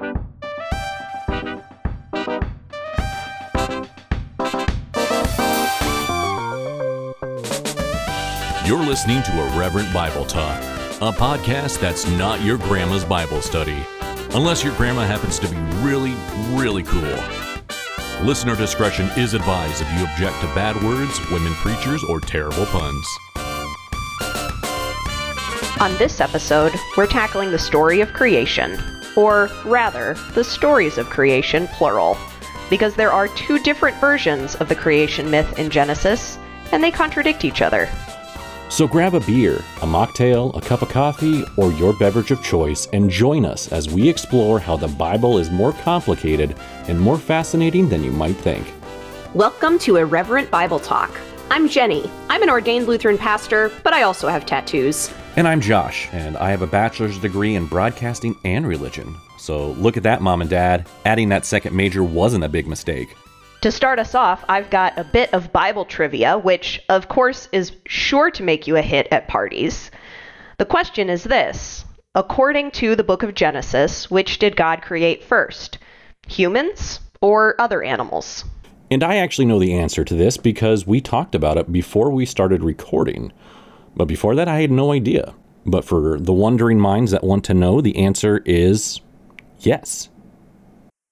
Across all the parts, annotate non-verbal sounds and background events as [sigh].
You're listening to Irreverent Bible Talk, a podcast that's not your grandma's Bible study, unless your grandma happens to be really, really cool. Listener discretion is advised if you object to bad words, women preachers, or terrible puns. On this episode, we're tackling the story of creation, or rather, the stories of creation, plural, because there are two different versions of the creation myth in Genesis, and they contradict each other. So grab a beer, a mocktail, a cup of coffee, or your beverage of choice and join us as we explore how the Bible is more complicated and more fascinating than you might think. Welcome to Irreverent Bible Talk. I'm Jennie. I'm an ordained Lutheran pastor, but I also have tattoos. And I'm Josh, and I have a bachelor's degree in broadcasting and religion. So look at that, mom and dad. Adding that second major wasn't a big mistake. To start us off, I've got a bit of Bible trivia, which, of course, is sure to make you a hit at parties. The question is this According to the book of Genesis, which did God create first? Humans or other animals? And I actually know the answer to this because we talked about it before we started recording. But before that, I had no idea. But for the wondering minds that want to know, the answer is yes.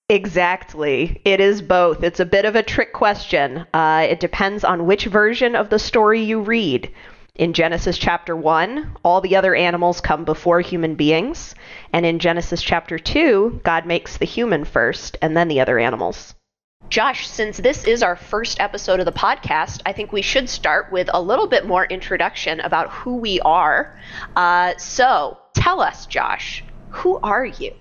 Exactly. It is both. It's a bit of a trick question. Uh, it depends on which version of the story you read. In Genesis chapter 1, all the other animals come before human beings. And in Genesis chapter 2, God makes the human first and then the other animals. Josh, since this is our first episode of the podcast, I think we should start with a little bit more introduction about who we are. Uh, so tell us, Josh, who are you?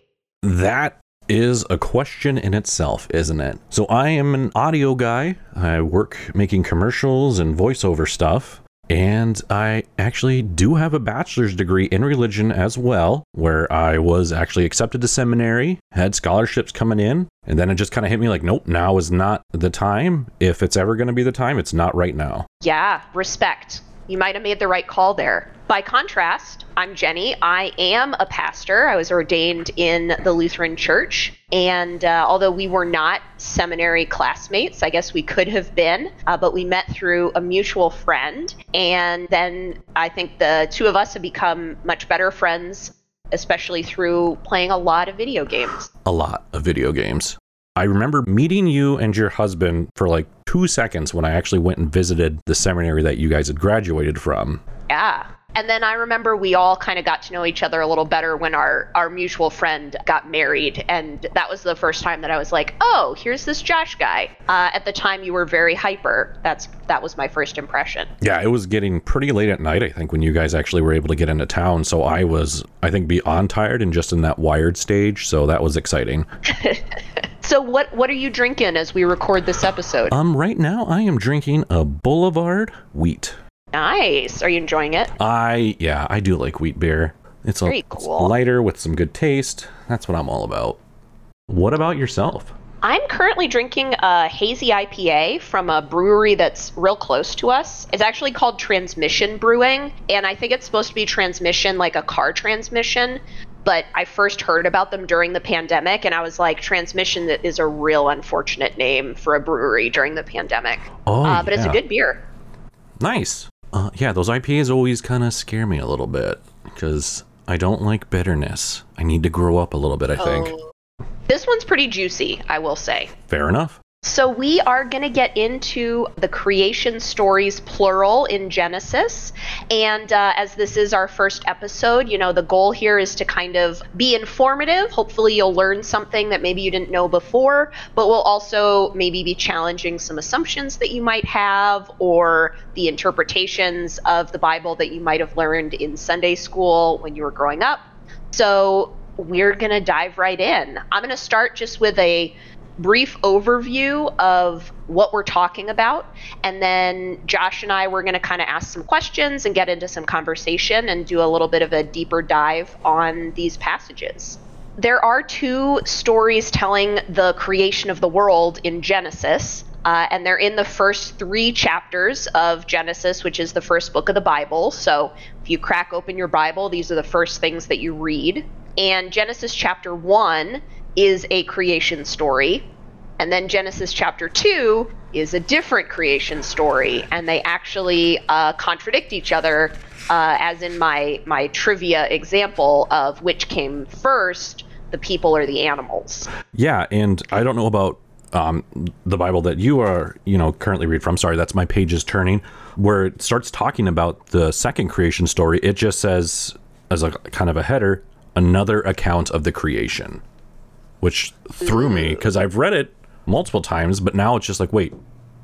That is a question in itself, isn't it? So I am an audio guy. I work making commercials and voiceover stuff. And I actually do have a bachelor's degree in religion as well, where I was actually accepted to seminary, had scholarships coming in, and then it just kind of hit me like, nope, now is not the time. If it's ever going to be the time, it's not right now. Yeah, respect. You might have made the right call there. By contrast, I'm Jennie. I am a pastor. I was ordained in the Lutheran Church. And uh, although we were not seminary classmates, I guess we could have been, uh, but we met through a mutual friend. And then I think the two of us have become much better friends, especially through playing a lot of video games. A lot of video games. I remember meeting you and your husband for like two seconds when I actually went and visited the seminary that you guys had graduated from. Yeah. And then I remember we all kind of got to know each other a little better when our, our mutual friend got married. And that was the first time that I was like, oh, here's this Josh guy. Uh, at the time, you were very hyper. That's That was my first impression. Yeah, it was getting pretty late at night, I think, when you guys actually were able to get into town. So I was, I think, beyond tired and just in that wired stage. So that was exciting. [laughs] So what what are you drinking as we record this episode? Um, right now I am drinking a Boulevard Wheat. Nice. Are you enjoying it? I yeah, I do like wheat beer. It's, Very a, it's lighter with some good taste. That's what I'm all about. What about yourself? I'm currently drinking a hazy IPA from a brewery that's real close to us. It's actually called Transmission Brewing, and I think it's supposed to be transmission like a car transmission. But I first heard about them during the pandemic, and I was like, Transmission is a real unfortunate name for a brewery during the pandemic. Oh, uh, but it's a good beer. Nice. Yeah, those IPAs always kind of scare me a little bit because I don't like bitterness. I need to grow up a little bit, I think. Oh. This one's pretty juicy, I will say. Fair enough. So, we are going to get into the creation stories, plural, in Genesis. And uh, as this is our first episode, you know, the goal here is to kind of be informative. Hopefully, you'll learn something that maybe you didn't know before, but we'll also maybe be challenging some assumptions that you might have or the interpretations of the Bible that you might have learned in Sunday school when you were growing up. So, we're going to dive right in. I'm going to start just with a brief overview of what we're talking about. And then Josh and I, we're going to kind of ask some questions and get into some conversation and do a little bit of a deeper dive on these passages. There are two stories telling the creation of the world in Genesis. Uh, and they're in the first three chapters of Genesis, which is the first book of the Bible. So if you crack open your Bible, these are the first things that you read. And Genesis chapter 1 is a creation story. And then Genesis chapter 2 is a different creation story. And they actually uh, contradict each other, uh, as in my, my trivia example of which came first the people or the animals. Yeah. And I don't know about um, the Bible that you are, you know, currently read from. Sorry, that's my pages turning, where it starts talking about the second creation story. It just says, as a kind of a header, another account of the creation, which threw me because I've read it multiple times, but now it's just like, wait,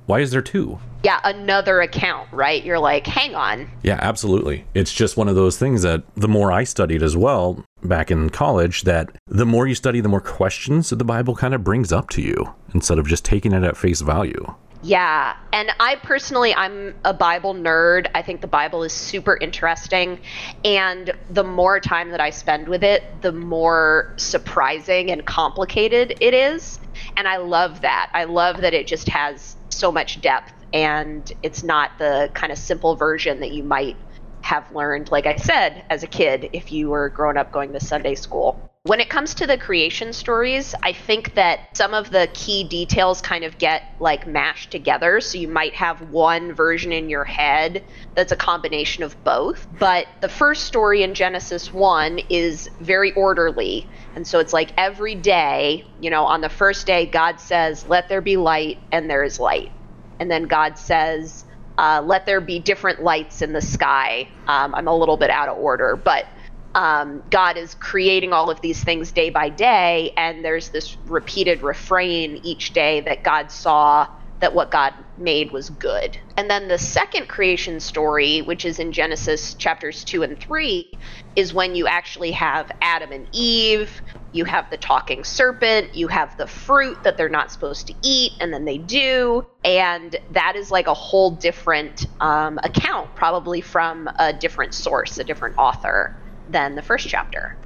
why is there two? Yeah, another account, right? You're like, hang on. Yeah, absolutely. It's just one of those things that the more I studied as well back in college, that the more you study, the more questions that the Bible kind of brings up to you instead of just taking it at face value. Yeah. And I personally, I'm a Bible nerd. I think the Bible is super interesting. And the more time that I spend with it, the more surprising and complicated it is. And I love that. I love that it just has so much depth and it's not the kind of simple version that you might have learned, like I said, as a kid if you were growing up going to Sunday school. When it comes to the creation stories, I think that some of the key details kind of get like mashed together. So you might have one version in your head that's a combination of both. But the first story in Genesis 1 is very orderly. And so it's like every day, you know, on the first day, God says, Let there be light, and there is light. And then God says, uh, Let there be different lights in the sky. Um, I'm a little bit out of order, but um, God is creating all of these things day by day, and there's this repeated refrain each day that God saw that what God made was good. And then the second creation story, which is in Genesis chapters 2 and 3, is when you actually have Adam and Eve, you have the talking serpent, you have the fruit that they're not supposed to eat, and then they do. And that is like a whole different um, account, probably from a different source, a different author than the first chapter.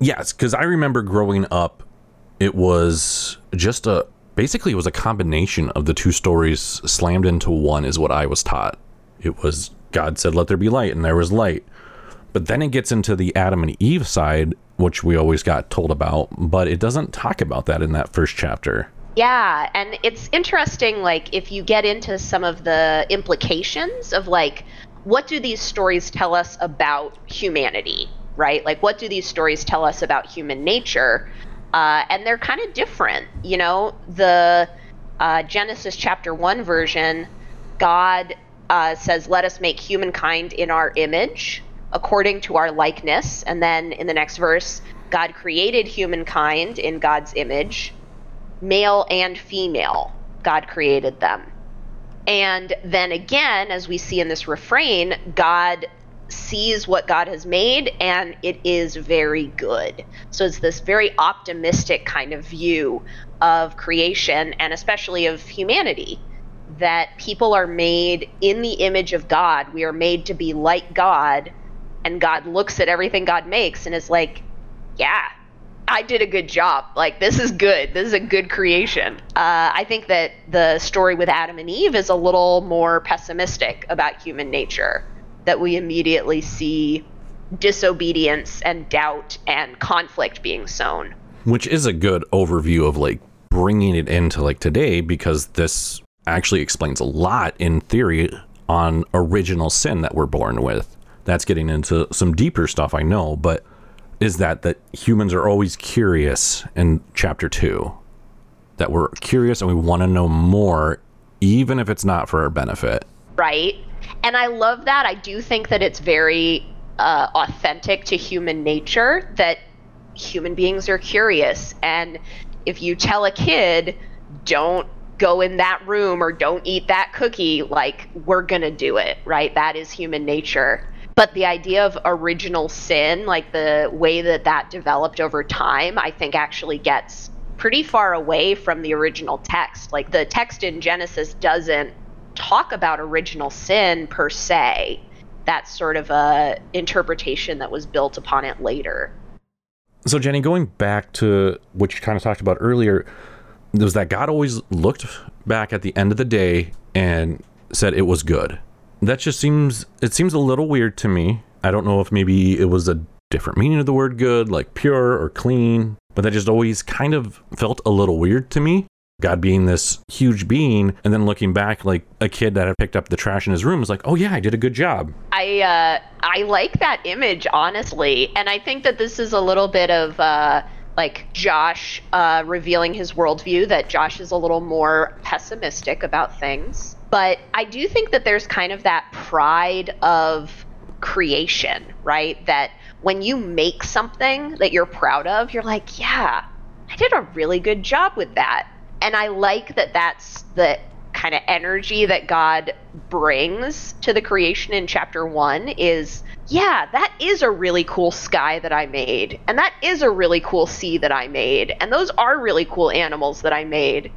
Yes, because I remember growing up, it was just a basically it was a combination of the two stories slammed into one, is what I was taught. It was God said, Let there be light, and there was light. But then it gets into the Adam and Eve side, which we always got told about, but it doesn't talk about that in that first chapter. Yeah, and it's interesting, like, if you get into some of the implications of, like, what do these stories tell us about humanity? Right? Like, what do these stories tell us about human nature? Uh, and they're kind of different. You know, the uh, Genesis chapter 1 version, God uh, says, Let us make humankind in our image, according to our likeness. And then in the next verse, God created humankind in God's image, male and female. God created them. And then again, as we see in this refrain, God sees what God has made and it is very good. So it's this very optimistic kind of view of creation and especially of humanity that people are made in the image of God. We are made to be like God and God looks at everything God makes and is like, yeah, I did a good job. Like, this is good. This is a good creation. Uh, I think that the story with Adam and Eve is a little more pessimistic about human nature that we immediately see disobedience and doubt and conflict being sown. Which is a good overview of like bringing it into like today because this actually explains a lot in theory on original sin that we're born with. That's getting into some deeper stuff I know, but is that that humans are always curious in chapter 2 that we're curious and we want to know more even if it's not for our benefit. Right and I love that. I do think that it's very uh, authentic to human nature that human beings are curious. And if you tell a kid, don't go in that room or don't eat that cookie, like, we're going to do it, right? That is human nature. But the idea of original sin, like the way that that developed over time, I think actually gets pretty far away from the original text. Like the text in Genesis doesn't talk about original sin per se. That's sort of a interpretation that was built upon it later. So Jennie, going back to what you kind of talked about earlier, was that God always looked back at the end of the day and said it was good. That just seems it seems a little weird to me. I don't know if maybe it was a different meaning of the word good, like pure or clean. but that just always kind of felt a little weird to me. God being this huge being, and then looking back, like a kid that had picked up the trash in his room was like, "Oh yeah, I did a good job." I uh, I like that image honestly, and I think that this is a little bit of uh, like Josh uh, revealing his worldview. That Josh is a little more pessimistic about things, but I do think that there's kind of that pride of creation, right? That when you make something that you're proud of, you're like, yeah, I did a really good job with that. And I like that that's the kind of energy that God brings to the creation in chapter one is yeah, that is a really cool sky that I made. And that is a really cool sea that I made. And those are really cool animals that I made.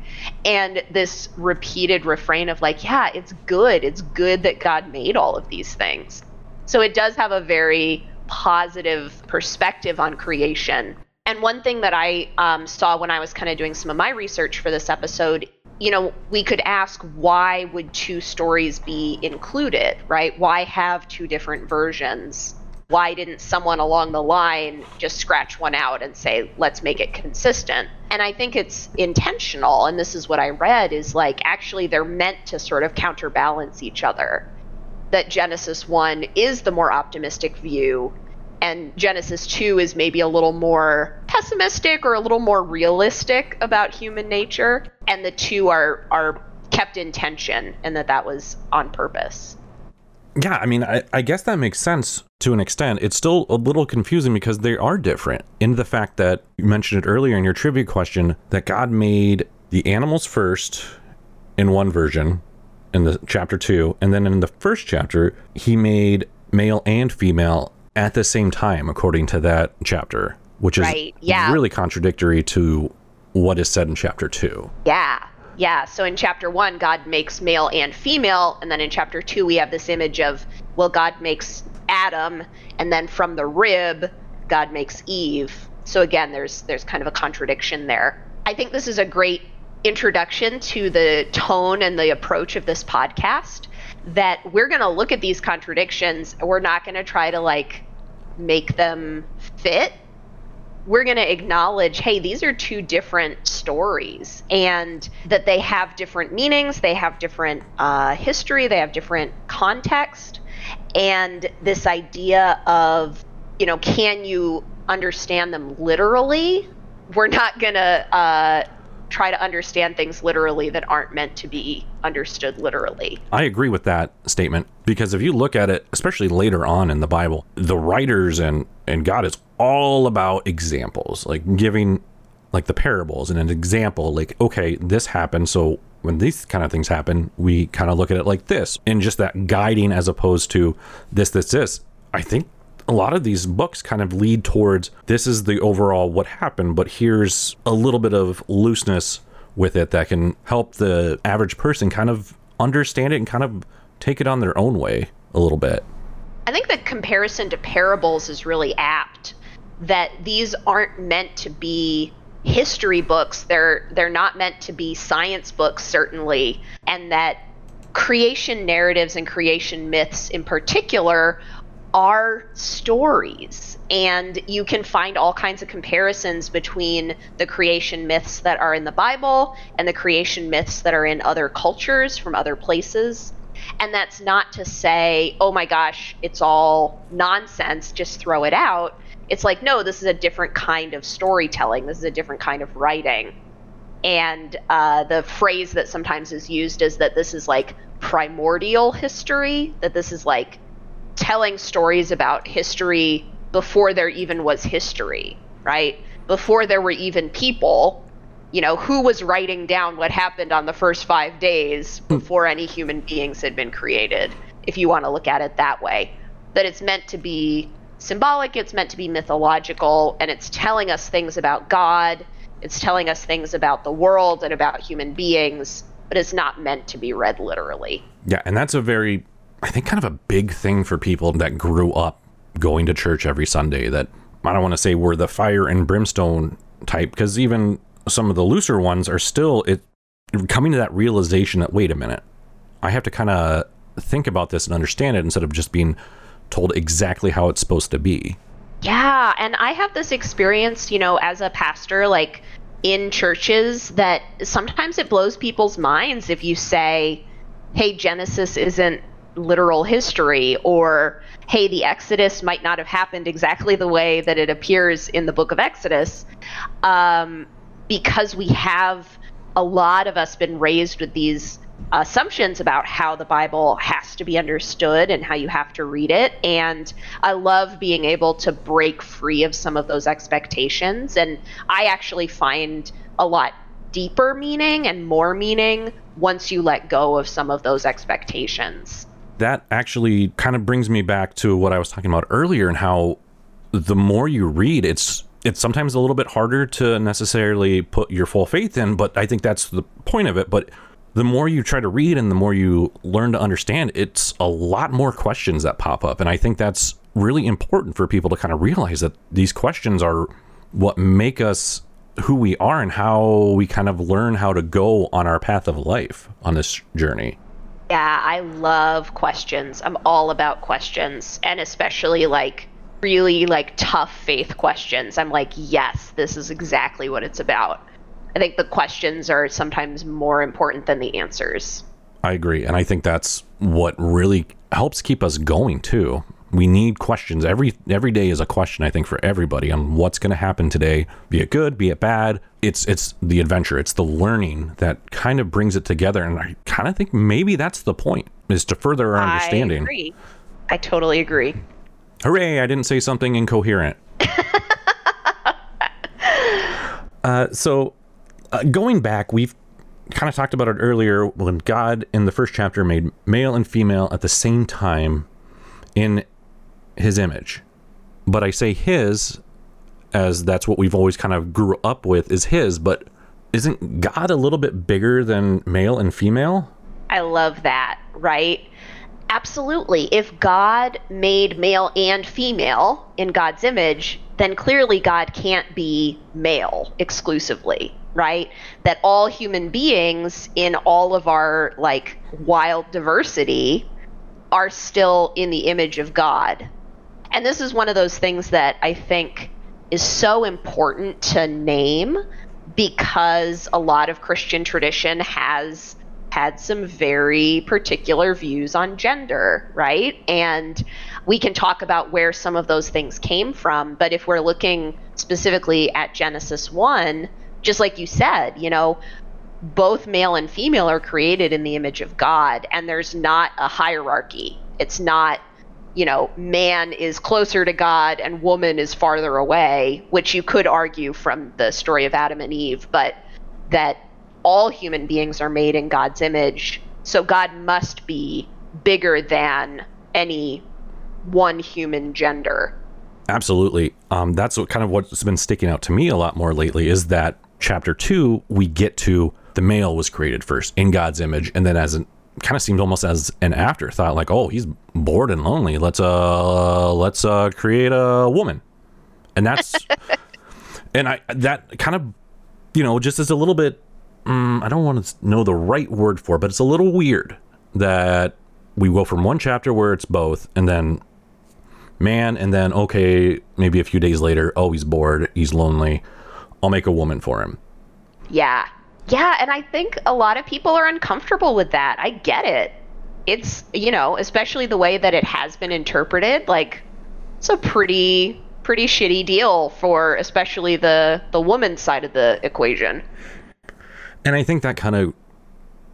And this repeated refrain of, like, yeah, it's good. It's good that God made all of these things. So it does have a very positive perspective on creation. And one thing that I um, saw when I was kind of doing some of my research for this episode, you know, we could ask why would two stories be included, right? Why have two different versions? Why didn't someone along the line just scratch one out and say, let's make it consistent? And I think it's intentional. And this is what I read is like, actually, they're meant to sort of counterbalance each other that Genesis 1 is the more optimistic view and Genesis 2 is maybe a little more pessimistic or a little more realistic about human nature and the two are are kept in tension and that that was on purpose. Yeah, I mean, I, I guess that makes sense to an extent. It's still a little confusing because they are different in the fact that you mentioned it earlier in your trivia question that God made the animals first in one version in the chapter two, and then in the first chapter, he made male and female at the same time, according to that chapter, which is right. yeah. really contradictory to what is said in chapter two. Yeah. Yeah. So in chapter one, God makes male and female. And then in chapter two, we have this image of, well, God makes Adam, and then from the rib, God makes Eve. So again, there's there's kind of a contradiction there. I think this is a great introduction to the tone and the approach of this podcast that we're going to look at these contradictions we're not going to try to like make them fit we're going to acknowledge hey these are two different stories and that they have different meanings they have different uh, history they have different context and this idea of you know can you understand them literally? We're not going to uh, try to understand things literally that aren't meant to be understood literally. I agree with that statement because if you look at it, especially later on in the Bible, the writers and and God is all about examples, like giving like the parables and an example like okay, this happened, so when these kind of things happen, we kind of look at it like this and just that guiding as opposed to this this this. I think a lot of these books kind of lead towards this is the overall what happened, but here's a little bit of looseness with it that can help the average person kind of understand it and kind of take it on their own way a little bit. I think the comparison to parables is really apt that these aren't meant to be history books they're they're not meant to be science books certainly and that creation narratives and creation myths in particular are stories. And you can find all kinds of comparisons between the creation myths that are in the Bible and the creation myths that are in other cultures from other places. And that's not to say, oh my gosh, it's all nonsense, just throw it out. It's like, no, this is a different kind of storytelling, this is a different kind of writing. And uh, the phrase that sometimes is used is that this is like primordial history, that this is like telling stories about history before there even was history, right? Before there were even people, you know, who was writing down what happened on the first five days hmm. before any human beings had been created, if you want to look at it that way. That it's meant to be symbolic, it's meant to be mythological, and it's telling us things about God, it's telling us things about the world and about human beings, but it's not meant to be read literally. Yeah, and that's a very I think, kind of a big thing for people that grew up going to church every Sunday. That I don't want to say we're the fire and brimstone type, because even some of the looser ones are still it coming to that realization that wait a minute, I have to kind of think about this and understand it instead of just being told exactly how it's supposed to be. Yeah, and I have this experience, you know, as a pastor, like in churches, that sometimes it blows people's minds if you say, hey, Genesis isn't literal history, or hey, the Exodus might not have happened exactly the way that it appears in the book of Exodus, um, because we have a lot of us been raised with these assumptions about how the Bible has to be understood and how you have to read it. And I love being able to break free of some of those expectations. And I actually find a lot deeper meaning and more meaning once you let go of some of those expectations. That actually kind of brings me back to what I was talking about earlier and how the more you read, it's it's sometimes a little bit harder to necessarily put your full faith in, but I think that's the point of it. But the more you try to read and the more you learn to understand, it's a lot more questions that pop up. And I think that's really important for people to kind of realize that these questions are what make us who we are and how we kind of learn how to go on our path of life on this journey. Yeah, I love questions. I'm all about questions, and especially like really like tough faith questions. I'm like, yes, this is exactly what it's about. I think the questions are sometimes more important than the answers. I agree. And I think that's what really helps keep us going too. We need questions. Every every day is a question, I think, for everybody on what's gonna happen today, be it good, be it bad. It's it's the adventure, it's the learning that kind of brings it together. And I kind of think maybe that's the point, is to further our understanding. I agree. I totally agree. Hooray, I didn't say something incoherent. [laughs] uh, so uh, going back, we've kind of talked about it earlier when God in the first chapter made male and female at the same time in his image. But I say his as that's what we've always kind of grew up with is his, but isn't God a little bit bigger than male and female? I love that, right? Absolutely. If God made male and female in God's image, then clearly God can't be male exclusively, right? That all human beings in all of our like wild diversity are still in the image of God. And this is one of those things that I think is so important to name because a lot of Christian tradition has had some very particular views on gender, right? And we can talk about where some of those things came from, but if we're looking specifically at Genesis 1, just like you said, you know, both male and female are created in the image of God, and there's not a hierarchy. It's not, you know, man is closer to God and woman is farther away, which you could argue from the story of Adam and Eve, but that all human beings are made in God's image. So God must be bigger than any one human gender. Absolutely. Um, that's what kind of what's been sticking out to me a lot more lately is that chapter two, we get to the male was created first in God's image, and then as an kind of seemed almost as an afterthought, like, oh, he's bored and lonely. Let's uh let's uh create a woman. And that's [laughs] and I that kind of you know, just as a little bit um, I don't want to know the right word for it, but it's a little weird that we go from one chapter where it's both and then man and then okay, maybe a few days later, oh, he's bored, he's lonely I'll make a woman for him. Yeah. Yeah, and I think a lot of people are uncomfortable with that. I get it. It's, you know, especially the way that it has been interpreted, like it's a pretty pretty shitty deal for especially the the woman side of the equation. And I think that kind of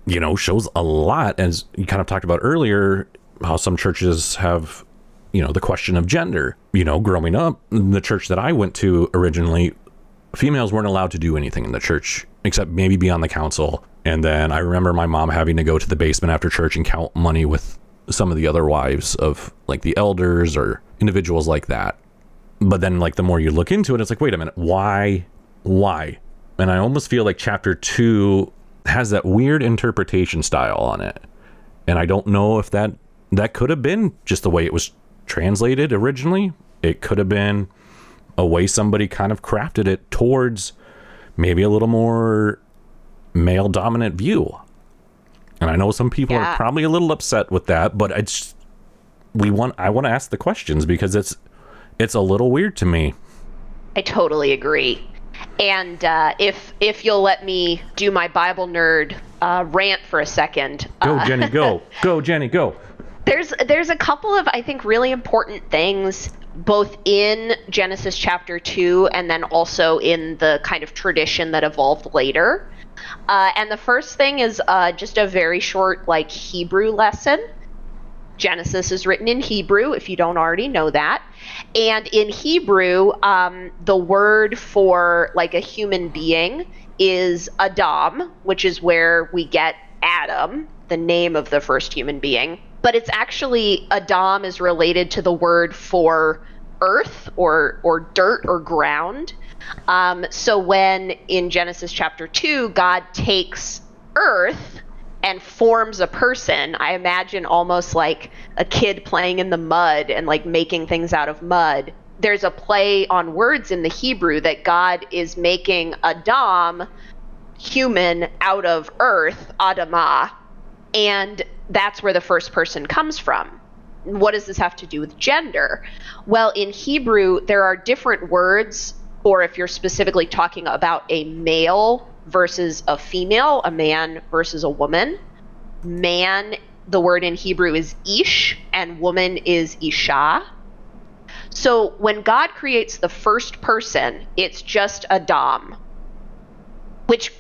you know shows a lot as you kind of talked about earlier how some churches have you know the question of gender you know growing up the church that i went to originally females weren't allowed to do anything in the church except maybe be on the council. And then I remember my mom having to go to the basement after church and count money with some of the other wives of like the elders or individuals like that. But then, like, the more you look into it, it's like, wait a minute, why? Why? And I almost feel like chapter two has that weird interpretation style on it. And I don't know if that that could have been just the way it was translated originally. It could have been a way somebody kind of crafted it towards maybe a little more male dominant view. And I know some people yeah. are probably a little upset with that, but it's we want I want to ask the questions because it's it's a little weird to me. I totally agree. And uh, if if you'll let me do my Bible nerd uh, rant for a second, Go, uh, Jennie, go. [laughs] Go, Jennie, go. there's there's a couple of I think really important things both in Genesis chapter two and then also in the kind of tradition that evolved later. Uh, and the first thing is uh, just a very short like Hebrew lesson. Genesis is written in Hebrew, if you don't already know that. And in Hebrew, um, the word for like a human being is Adam, which is where we get Adam, the name of the first human being. But it's actually Adam is related to the word for earth or or dirt or ground. Um, so when in Genesis chapter two, God takes earth and forms a person. I imagine almost like a kid playing in the mud and like making things out of mud. There's a play on words in the Hebrew that God is making Adam human out of earth, Adamah, and that's where the first person comes from. What does this have to do with gender? Well, in Hebrew, there are different words, or if you're specifically talking about a male versus a female, a man versus a woman. Man, the word in Hebrew is ish, and woman is isha. So when God creates the first person, it's just a Adam, which,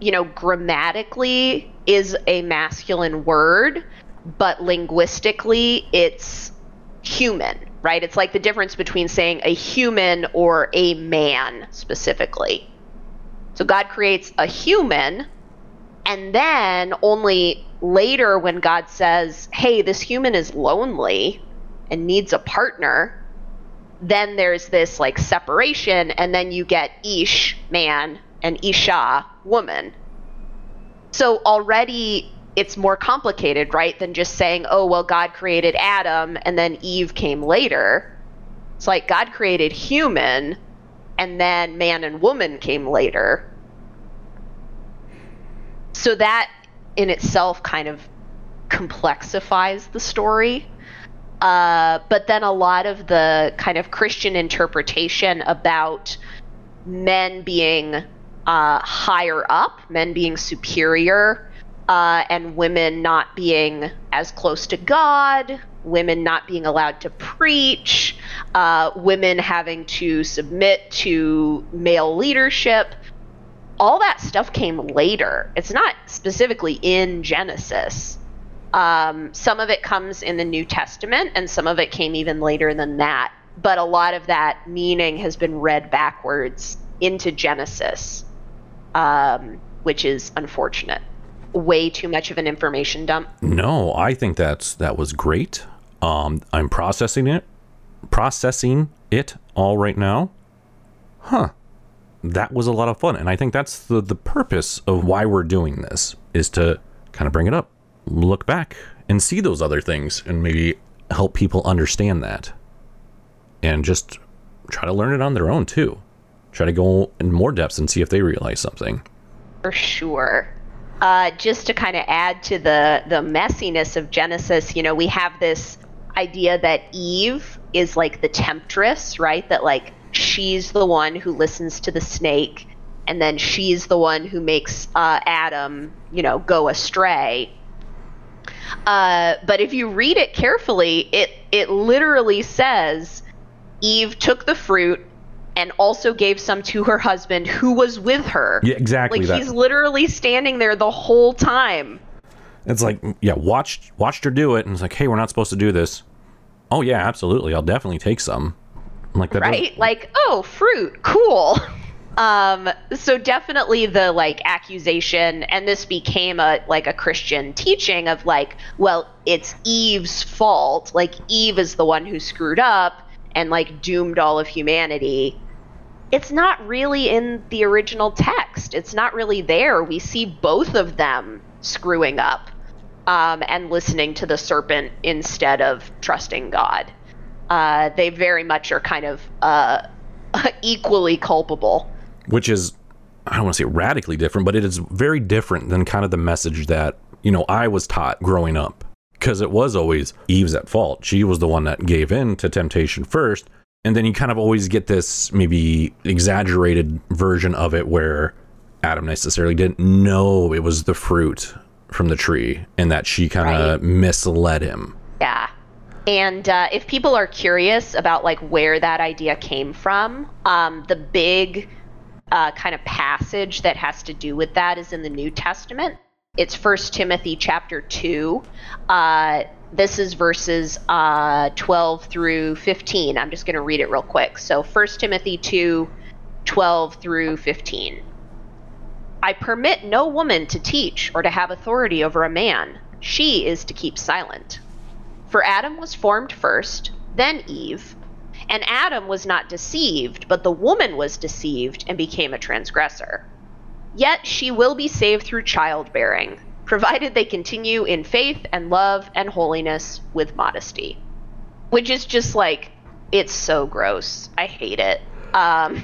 you know, grammatically is a masculine word, but linguistically it's human, right? It's like the difference between saying a human or a man specifically. So God creates a human, and then only later, when God says, hey, this human is lonely and needs a partner, then there's this like separation, and then you get Ish, man, and Isha, woman. So already it's more complicated, right, than just saying, oh, well, God created Adam and then Eve came later. It's like God created human and then man and woman came later. So that in itself kind of complexifies the story. Uh, but then a lot of the kind of Christian interpretation about men being uh, higher up, men being superior, uh, and women not being as close to God, women not being allowed to preach, uh, women having to submit to male leadership. All that stuff came later. It's not specifically in Genesis. Um, some of it comes in the New Testament, and some of it came even later than that. But a lot of that meaning has been read backwards into Genesis, um, which is unfortunate. Way too much of an information dump. No, I think that's that was great. Um, I'm processing it, processing it all right now. Huh. That was a lot of fun, and I think that's the the purpose of why we're doing this is to kind of bring it up, look back, and see those other things, and maybe help people understand that, and just try to learn it on their own too. Try to go in more depths and see if they realize something. For sure. Uh, just to kind of add to the the messiness of Genesis, you know, we have this idea that Eve is like the temptress, right? That like she's the one who listens to the snake, and then she's the one who makes uh, Adam, you know, go astray. Uh, but if you read it carefully, it it literally says Eve took the fruit and also gave some to her husband who was with her. Yeah, exactly Like that. he's literally standing there the whole time. It's like, yeah, watched watched her do it, and it's like, hey, we're not supposed to do this. Oh yeah, absolutely, I'll definitely take some. I'm like that. does- right? Like, oh, fruit, cool. [laughs] Um, so definitely the like accusation, and this became a like a Christian teaching of like, well, it's Eve's fault. Like Eve is the one who screwed up and like doomed all of humanity. It's not really in the original text. It's not really there. We see both of them screwing up um, and listening to the serpent instead of trusting God. Uh, they very much are kind of uh, [laughs] equally culpable. which is I don't want to say radically different, but it is very different than kind of the message that you know I was taught growing up. Because it was always Eve's at fault. She was the one that gave in to temptation first, And then you kind of always get this maybe exaggerated version of it where Adam necessarily didn't know it was the fruit from the tree and that she kind of Right. misled him. Yeah. And uh, if people are curious about like where that idea came from, um, the big uh, kind of passage that has to do with that is in the New Testament. It's First Timothy chapter two. Uh, this is verses uh, 12 through 15. I'm just going to read it real quick. So First Timothy 2, 12 through 15. I permit no woman to teach or to have authority over a man. She is to keep silent. For Adam was formed first, then Eve. And Adam was not deceived, but the woman was deceived and became a transgressor. Yet she will be saved through childbearing, provided they continue in faith and love and holiness with modesty. Which is just like, it's so gross. I hate it. Um,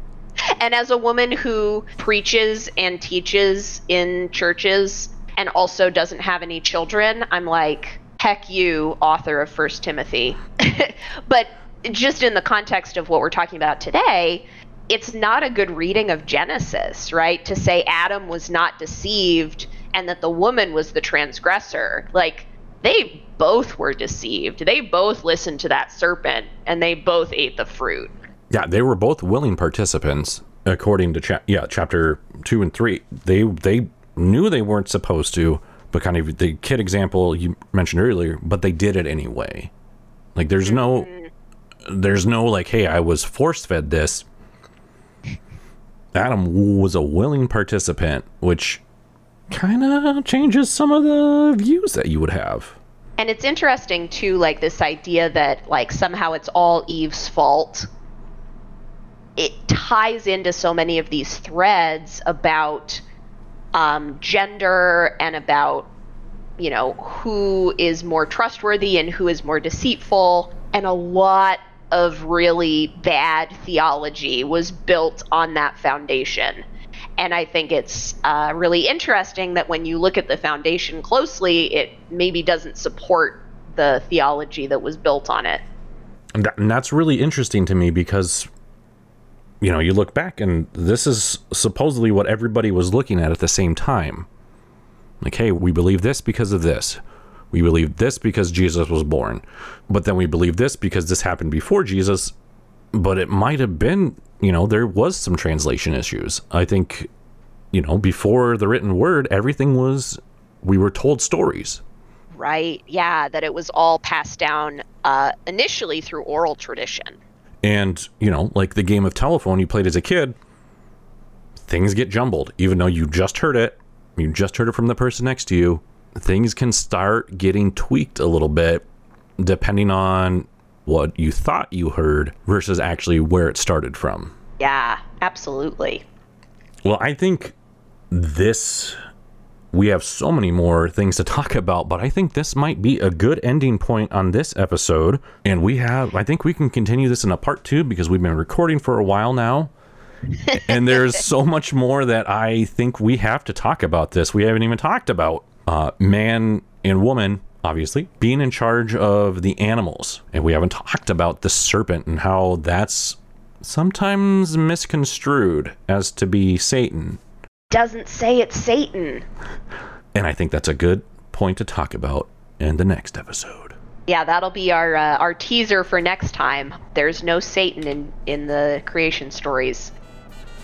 [laughs] and as a woman who preaches and teaches in churches and also doesn't have any children, I'm like, heck you, author of First Timothy. [laughs] but just in the context of what we're talking about today, it's not a good reading of Genesis, right? To say Adam was not deceived and that the woman was the transgressor. Like, they both were deceived. They both listened to that serpent and they both ate the fruit. Yeah, they were both willing participants according to cha- yeah, chapter 2 and 3. They they knew they weren't supposed to, but kind of the kid example you mentioned earlier, but they did it anyway. Like there's no mm-hmm. there's no like hey, I was force-fed this. Adam was a willing participant, which kind of changes some of the views that you would have. And it's interesting too, like this idea that like somehow it's all Eve's fault. It ties into so many of these threads about um, gender and about you know who is more trustworthy and who is more deceitful, and a lot of really bad theology was built on that foundation. And I think it's uh, really interesting that when you look at the foundation closely, it maybe doesn't support the theology that was built on it. And, that, and that's really interesting to me because, you know, you look back and this is supposedly what everybody was looking at at the same time. Like, hey, we believe this because of this. We believe this because Jesus was born. But then we believe this because this happened before Jesus. But it might have been, you know, there was some translation issues. I think, you know, before the written word, everything was, we were told stories. Right? Yeah, that it was all passed down uh, initially through oral tradition. And, you know, like the game of telephone you played as a kid, things get jumbled. Even though you just heard it, you just heard it from the person next to you, things can start getting tweaked a little bit depending on what you thought you heard versus actually where it started from. Yeah, absolutely. Well, I think this we have so many more things to talk about, but I think this might be a good ending point on this episode. And we have, I think we can continue this in a part two because we've been recording for a while now. [laughs] and there's so much more that I think we have to talk about this. We haven't even talked about uh, man and woman, obviously, being in charge of the animals. And we haven't talked about the serpent and how that's sometimes misconstrued as to be Satan. Doesn't say it's Satan. And I think that's a good point to talk about in the next episode. Yeah, that'll be our uh, our teaser for next time. There's no Satan in in the creation stories.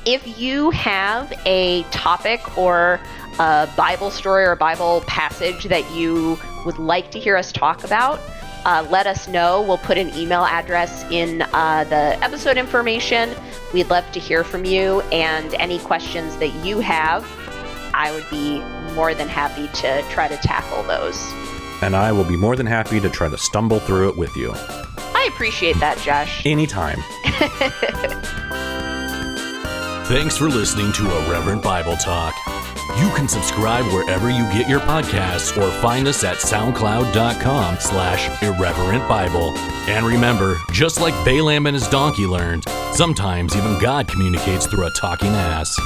If you have a topic or a Bible story or a Bible passage that you would like to hear us talk about, uh, let us know. We'll put an email address in uh, the episode information. We'd love to hear from you and any questions that you have. I would be more than happy to try to tackle those. And I will be more than happy to try to stumble through it with you. I appreciate that, Josh. Anytime. [laughs] Thanks for listening to Irreverent Bible Talk. You can subscribe wherever you get your podcasts or find us at soundcloud.com slash irreverent Bible. And remember, just like Balaam and his donkey learned, sometimes even God communicates through a talking ass.